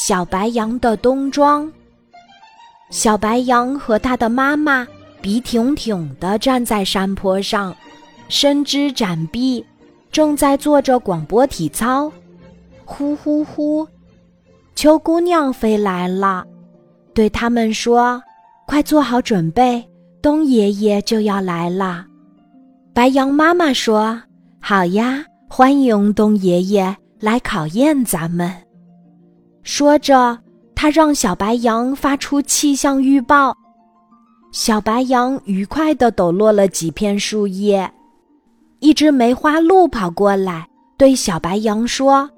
小白羊的冬装。小白羊和它的妈妈笔挺挺地站在山坡上，伸枝展臂，正在做着广播体操。呼呼呼！秋姑娘飞来了，对他们说：“快做好准备，冬爷爷就要来了。”白羊妈妈说：“好呀，欢迎冬爷爷来考验咱们。”说着，他让小白羊发出气象预报。小白羊愉快地抖落了几片树叶。一只梅花鹿跑过来，对小白羊说：“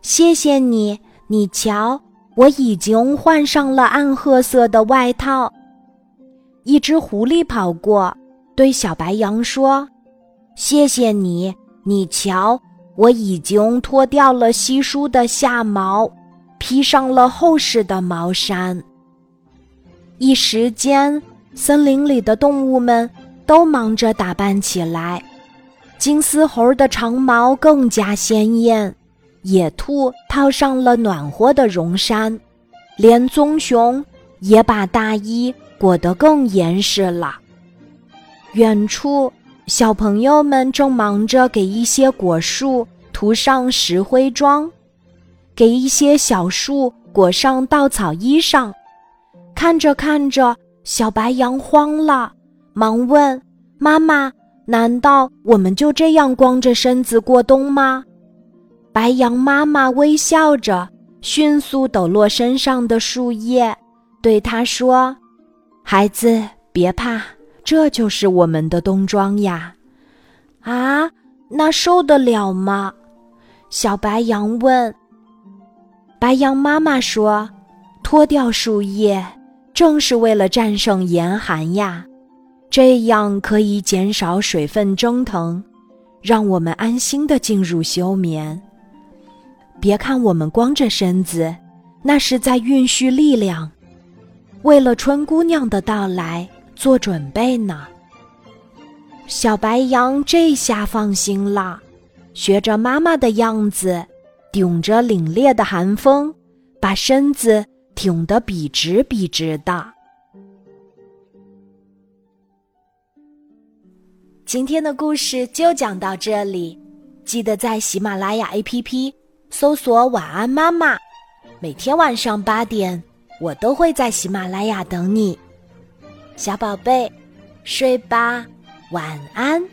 谢谢你，你瞧，我已经换上了暗褐色的外套。”一只狐狸跑过，对小白羊说：“谢谢你，你瞧，我已经脱掉了稀疏的下毛。”披上了厚实的毛衫。一时间，森林里的动物们都忙着打扮起来。金丝猴的长毛更加鲜艳，野兔套上了暖和的绒衫，连棕熊也把大衣裹得更严实了。远处，小朋友们正忙着给一些果树涂上石灰妆。给一些小树裹上稻草衣裳，看着看着，小白羊慌了，忙问妈妈：“难道我们就这样光着身子过冬吗？”白羊妈妈微笑着，迅速抖落身上的树叶，对他说：“孩子，别怕，这就是我们的冬装呀。”啊，那受得了吗？小白羊问。白羊妈妈说：“脱掉树叶，正是为了战胜严寒呀，这样可以减少水分蒸腾，让我们安心的进入休眠。别看我们光着身子，那是在运蓄力量，为了春姑娘的到来做准备呢。”小白羊这下放心了，学着妈妈的样子。顶着凛冽的寒风，把身子挺得笔直笔直的。今天的故事就讲到这里，记得在喜马拉雅 APP 搜索“晚安妈妈”，每天晚上八点，我都会在喜马拉雅等你，小宝贝，睡吧，晚安。